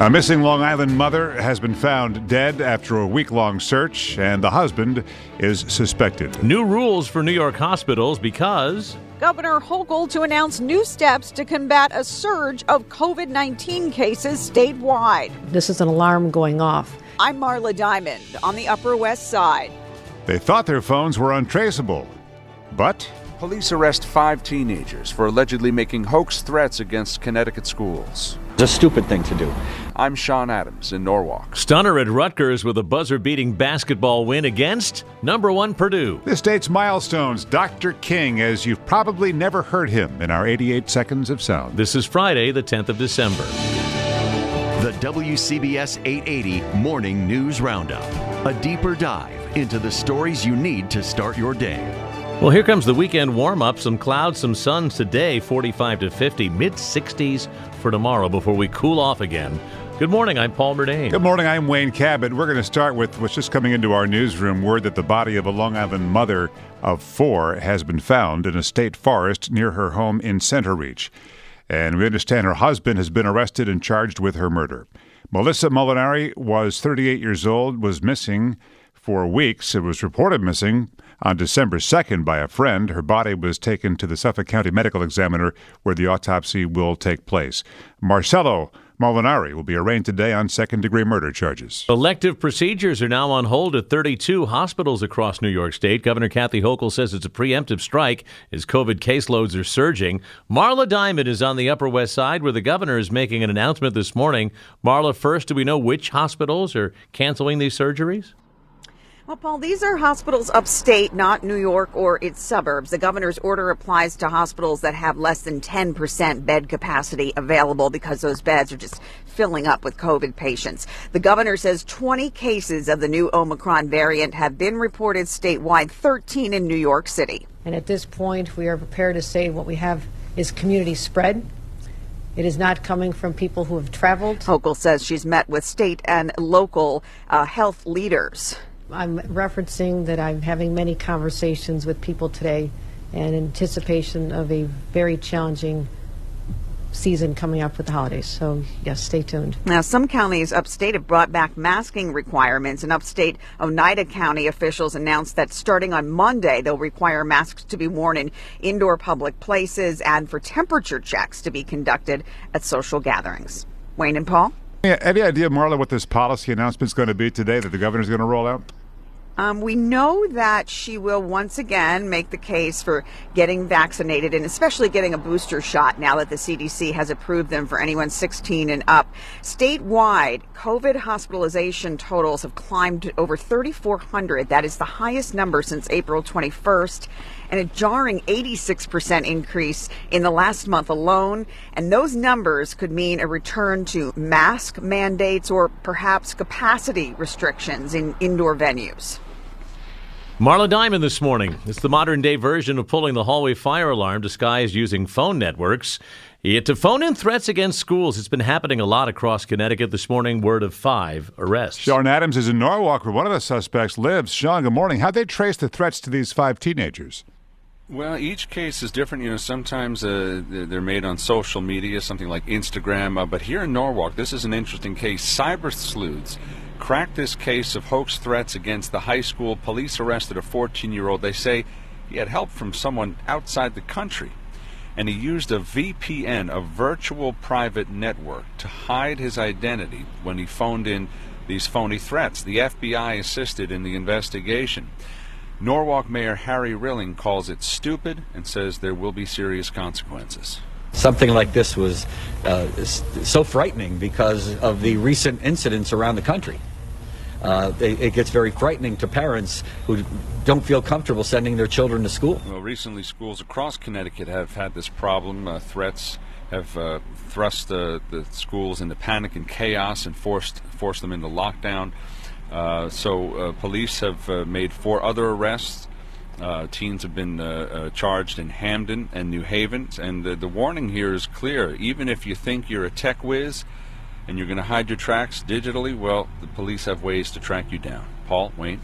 A missing Long Island mother has been found dead after a week long search, and the husband is suspected. New rules for New York hospitals because Governor Hochul to announce new steps to combat a surge of COVID 19 cases statewide. This is an alarm going off. I'm Marla Diamond on the Upper West Side. They thought their phones were untraceable, but Police arrest five teenagers for allegedly making hoax threats against Connecticut schools. It's a stupid thing to do. I'm Sean Adams in Norwalk. Stunner at Rutgers with a buzzer beating basketball win against number one Purdue. This date's milestones. Dr. King, as you've probably never heard him in our 88 seconds of sound. This is Friday, the 10th of December. The WCBS 880 Morning News Roundup. A deeper dive into the stories you need to start your day. Well, here comes the weekend warm up. Some clouds, some sun today, 45 to 50, mid 60s for tomorrow before we cool off again. Good morning. I'm Paul Murnane. Good morning. I'm Wayne Cabot. We're going to start with what's just coming into our newsroom word that the body of a Long Island mother of four has been found in a state forest near her home in Centereach. And we understand her husband has been arrested and charged with her murder. Melissa Molinari was 38 years old, was missing for weeks. It was reported missing on December 2nd by a friend. Her body was taken to the Suffolk County Medical Examiner where the autopsy will take place. Marcello Molinari will be arraigned today on second degree murder charges. Elective procedures are now on hold at 32 hospitals across New York State. Governor Kathy Hochul says it's a preemptive strike as COVID caseloads are surging. Marla Diamond is on the Upper West Side where the governor is making an announcement this morning. Marla, first, do we know which hospitals are canceling these surgeries? Well, Paul, these are hospitals upstate, not New York or its suburbs. The governor's order applies to hospitals that have less than 10% bed capacity available because those beds are just filling up with COVID patients. The governor says 20 cases of the new Omicron variant have been reported statewide, 13 in New York City. And at this point, we are prepared to say what we have is community spread. It is not coming from people who have traveled. Hochul says she's met with state and local uh, health leaders. I'm referencing that I'm having many conversations with people today in anticipation of a very challenging season coming up with the holidays. So, yes, stay tuned. Now, some counties upstate have brought back masking requirements. In upstate Oneida County, officials announced that starting on Monday, they'll require masks to be worn in indoor public places and for temperature checks to be conducted at social gatherings. Wayne and Paul? Yeah, any idea, Marla, what this policy announcement is going to be today that the governor is going to roll out? Um, we know that she will once again make the case for getting vaccinated and especially getting a booster shot now that the CDC has approved them for anyone 16 and up. Statewide, COVID hospitalization totals have climbed to over 3,400. That is the highest number since April 21st and a jarring 86% increase in the last month alone. And those numbers could mean a return to mask mandates or perhaps capacity restrictions in indoor venues. Marla Diamond this morning. It's the modern day version of pulling the hallway fire alarm disguised using phone networks. Yet to phone in threats against schools, it's been happening a lot across Connecticut this morning. Word of five arrests. Sean Adams is in Norwalk where one of the suspects lives. Sean, good morning. How'd they trace the threats to these five teenagers? Well, each case is different. You know, sometimes uh, they're made on social media, something like Instagram. Uh, but here in Norwalk, this is an interesting case. Cyber sleuths cracked this case of hoax threats against the high school. Police arrested a 14 year old. They say he had help from someone outside the country. And he used a VPN, a virtual private network, to hide his identity when he phoned in these phony threats. The FBI assisted in the investigation. Norwalk Mayor Harry Rilling calls it stupid and says there will be serious consequences. Something like this was uh, so frightening because of the recent incidents around the country. Uh, it, it, gets very frightening to parents who don't feel comfortable sending their children to school. Well, recently, schools across Connecticut have had this problem. Uh, threats have uh, thrust the schools into panic and chaos and forced forced them into lockdown. Uh, so, uh, police have uh, made four other arrests. teens have been charged in Hamden and New Haven, and the, the warning here is clear. Even if you think you're a tech whiz, and you're going to hide your tracks digitally, well, the police have ways to track you down. Paul, Wayne.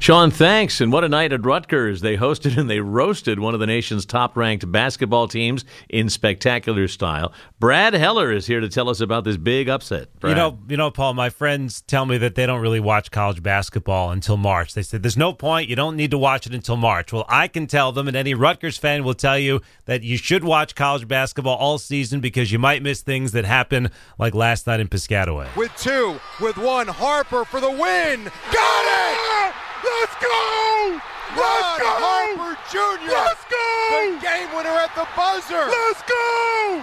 Sean, thanks. And what a night at Rutgers. They hosted and they roasted one of the nation's top ranked basketball teams in spectacular style. Brad Heller is here to tell us about this big upset. Brad. You know, you know, Paul, my friends tell me that they don't really watch college basketball until March. They said there's no point, you don't need to watch it until March. Well, I can tell them, and any Rutgers fan will tell you that you should watch college basketball all season because you might miss things that happen like last night in Piscataway. With two, with one, Harper for the win. Got it! Let's go! Let's go! Harper Jr. Let's go! The game winner at the buzzer. Let's go!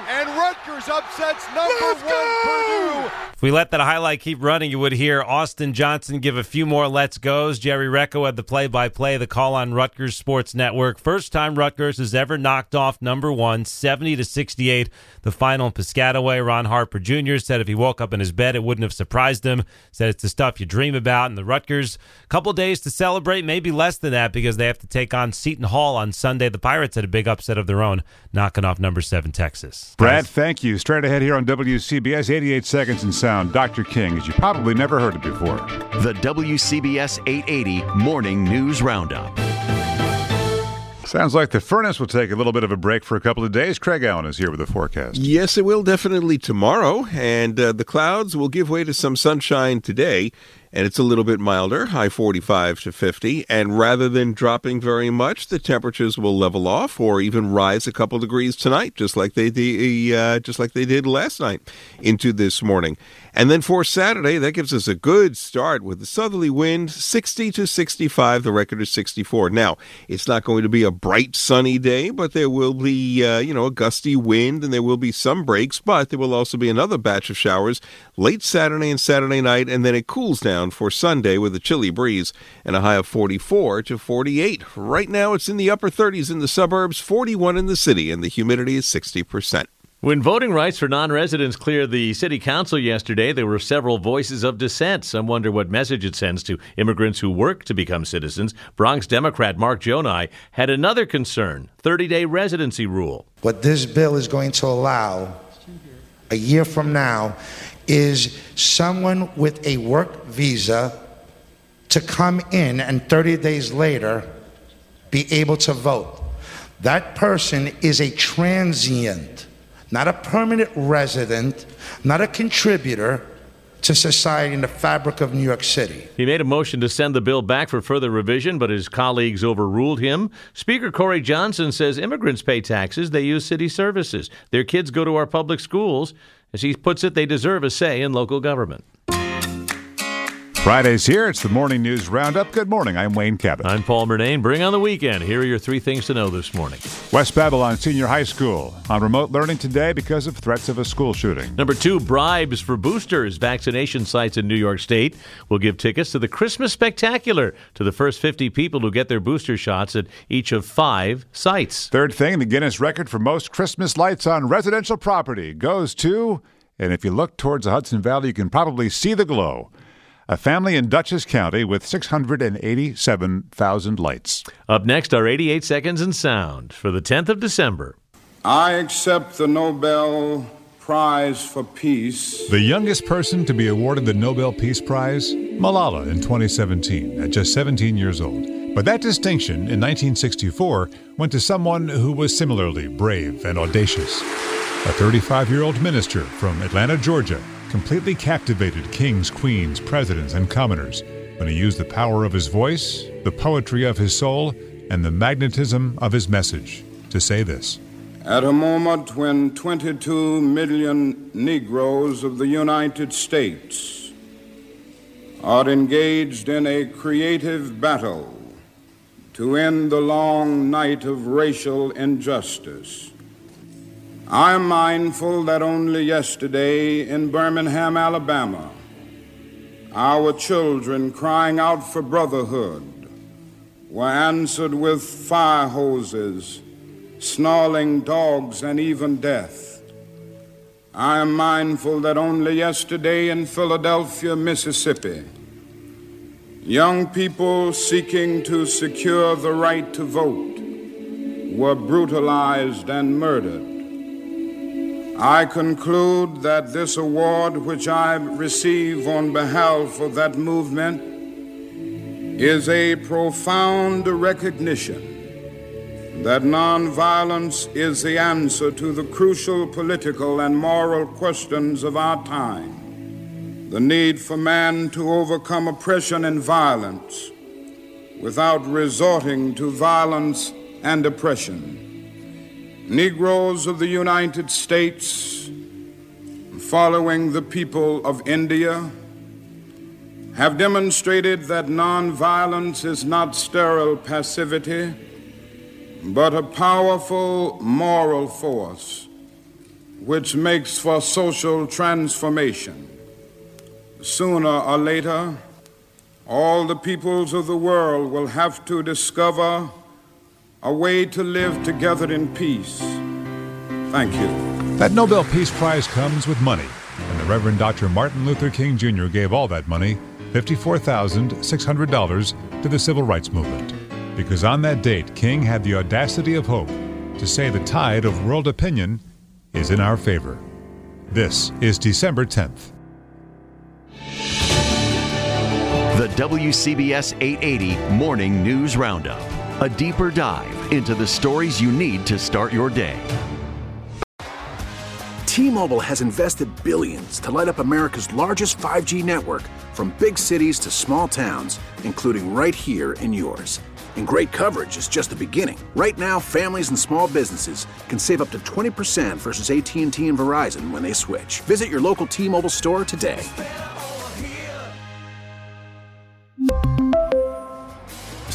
And Rutgers upsets number Let's one go! Purdue. If we let that highlight keep running, you would hear Austin Johnson give a few more let's goes. Jerry Recco had the play by play, the call on Rutgers Sports Network. First time Rutgers has ever knocked off number one, 70 to 68. The final in Piscataway. Ron Harper Jr. said if he woke up in his bed, it wouldn't have surprised him. Said it's the stuff you dream about. And the Rutgers, a couple days to celebrate, maybe less than that because they have to take on Seton Hall on Sunday. The Pirates had a big upset of their own, knocking off number seven Texas. Brad, Guys. thank you. Straight ahead here on WCBS, 88 seconds in sound. Dr. King, as you probably never heard it before. The WCBS 880 Morning News Roundup. Sounds like the furnace will take a little bit of a break for a couple of days. Craig Allen is here with the forecast. Yes, it will definitely tomorrow, and uh, the clouds will give way to some sunshine today and it's a little bit milder, high 45 to 50. And rather than dropping very much, the temperatures will level off or even rise a couple degrees tonight, just like they uh, just like they did last night into this morning. And then for Saturday, that gives us a good start with the southerly wind, 60 to 65. The record is 64. Now, it's not going to be a bright sunny day, but there will be, uh, you know, a gusty wind and there will be some breaks, but there will also be another batch of showers late Saturday and Saturday night, and then it cools down for Sunday with a chilly breeze and a high of 44 to 48. Right now, it's in the upper 30s in the suburbs, 41 in the city, and the humidity is 60%. When voting rights for non residents cleared the city council yesterday, there were several voices of dissent. Some wonder what message it sends to immigrants who work to become citizens. Bronx Democrat Mark Gjonaj had another concern 30 day residency rule. What this bill is going to allow a year from now is someone with a work visa to come in and 30 days later be able to vote. That person is a transient not a permanent resident, not a contributor to society and the fabric of New York City. He made a motion to send the bill back for further revision, but his colleagues overruled him. Speaker Corey Johnson says immigrants pay taxes, they use city services. Their kids go to our public schools. As he puts it, they deserve a say in local government. Friday's here. It's the Morning News Roundup. Good morning. I'm Wayne Cabot. I'm Paul Murnane. Bring on the weekend. Here are your three things to know this morning. West Babylon Senior High School on remote learning today because of threats of a school shooting. Number two, bribes for boosters. Vaccination sites in New York State will give tickets to the Christmas Spectacular to the first 50 people who get their booster shots at each of five sites. Third thing, the Guinness record for most Christmas lights on residential property goes to, and if you look towards the Hudson Valley, you can probably see the glow a family in Dutchess County with 687,000 lights. Up next are 88 Seconds in Sound for the 10th of December. I accept the Nobel Prize for Peace. The youngest person to be awarded the Nobel Peace Prize, Malala, in 2017, at just 17 years old. But that distinction in 1964 went to someone who was similarly brave and audacious. A 35 year old minister from Atlanta, Georgia, completely captivated kings, queens, presidents, and commoners when he used the power of his voice, the poetry of his soul, and the magnetism of his message to say this. At a moment when 22 million Negroes of the United States are engaged in a creative battle to end the long night of racial injustice, I am mindful that only yesterday in Birmingham, Alabama, our children crying out for brotherhood were answered with fire hoses, snarling dogs, and even death. I am mindful that only yesterday in Philadelphia, Mississippi, young people seeking to secure the right to vote were brutalized and murdered. I conclude that this award, which I receive on behalf of that movement, is a profound recognition that nonviolence is the answer to the crucial political and moral questions of our time. The need for man to overcome oppression and violence without resorting to violence and oppression. Negroes of the United States, following the people of India, have demonstrated that nonviolence is not sterile passivity, but a powerful moral force which makes for social transformation. Sooner or later, all the peoples of the world will have to discover a way to live together in peace. Thank you. That Nobel Peace Prize comes with money, and the Reverend Dr. Martin Luther King Jr. gave all that money, $54,600, to the civil rights movement. Because on that date, King had the audacity of hope to say the tide of world opinion is in our favor. This is December 10th. The WCBS 880 Morning News Roundup. A deeper dive into the stories you need to start your day. T-Mobile has invested billions to light up America's largest 5G network from big cities to small towns, including right here in yours. And great coverage is just the beginning. Right now, families and small businesses can save up to 20% versus AT&T and Verizon when they switch. Visit your local T-Mobile store today.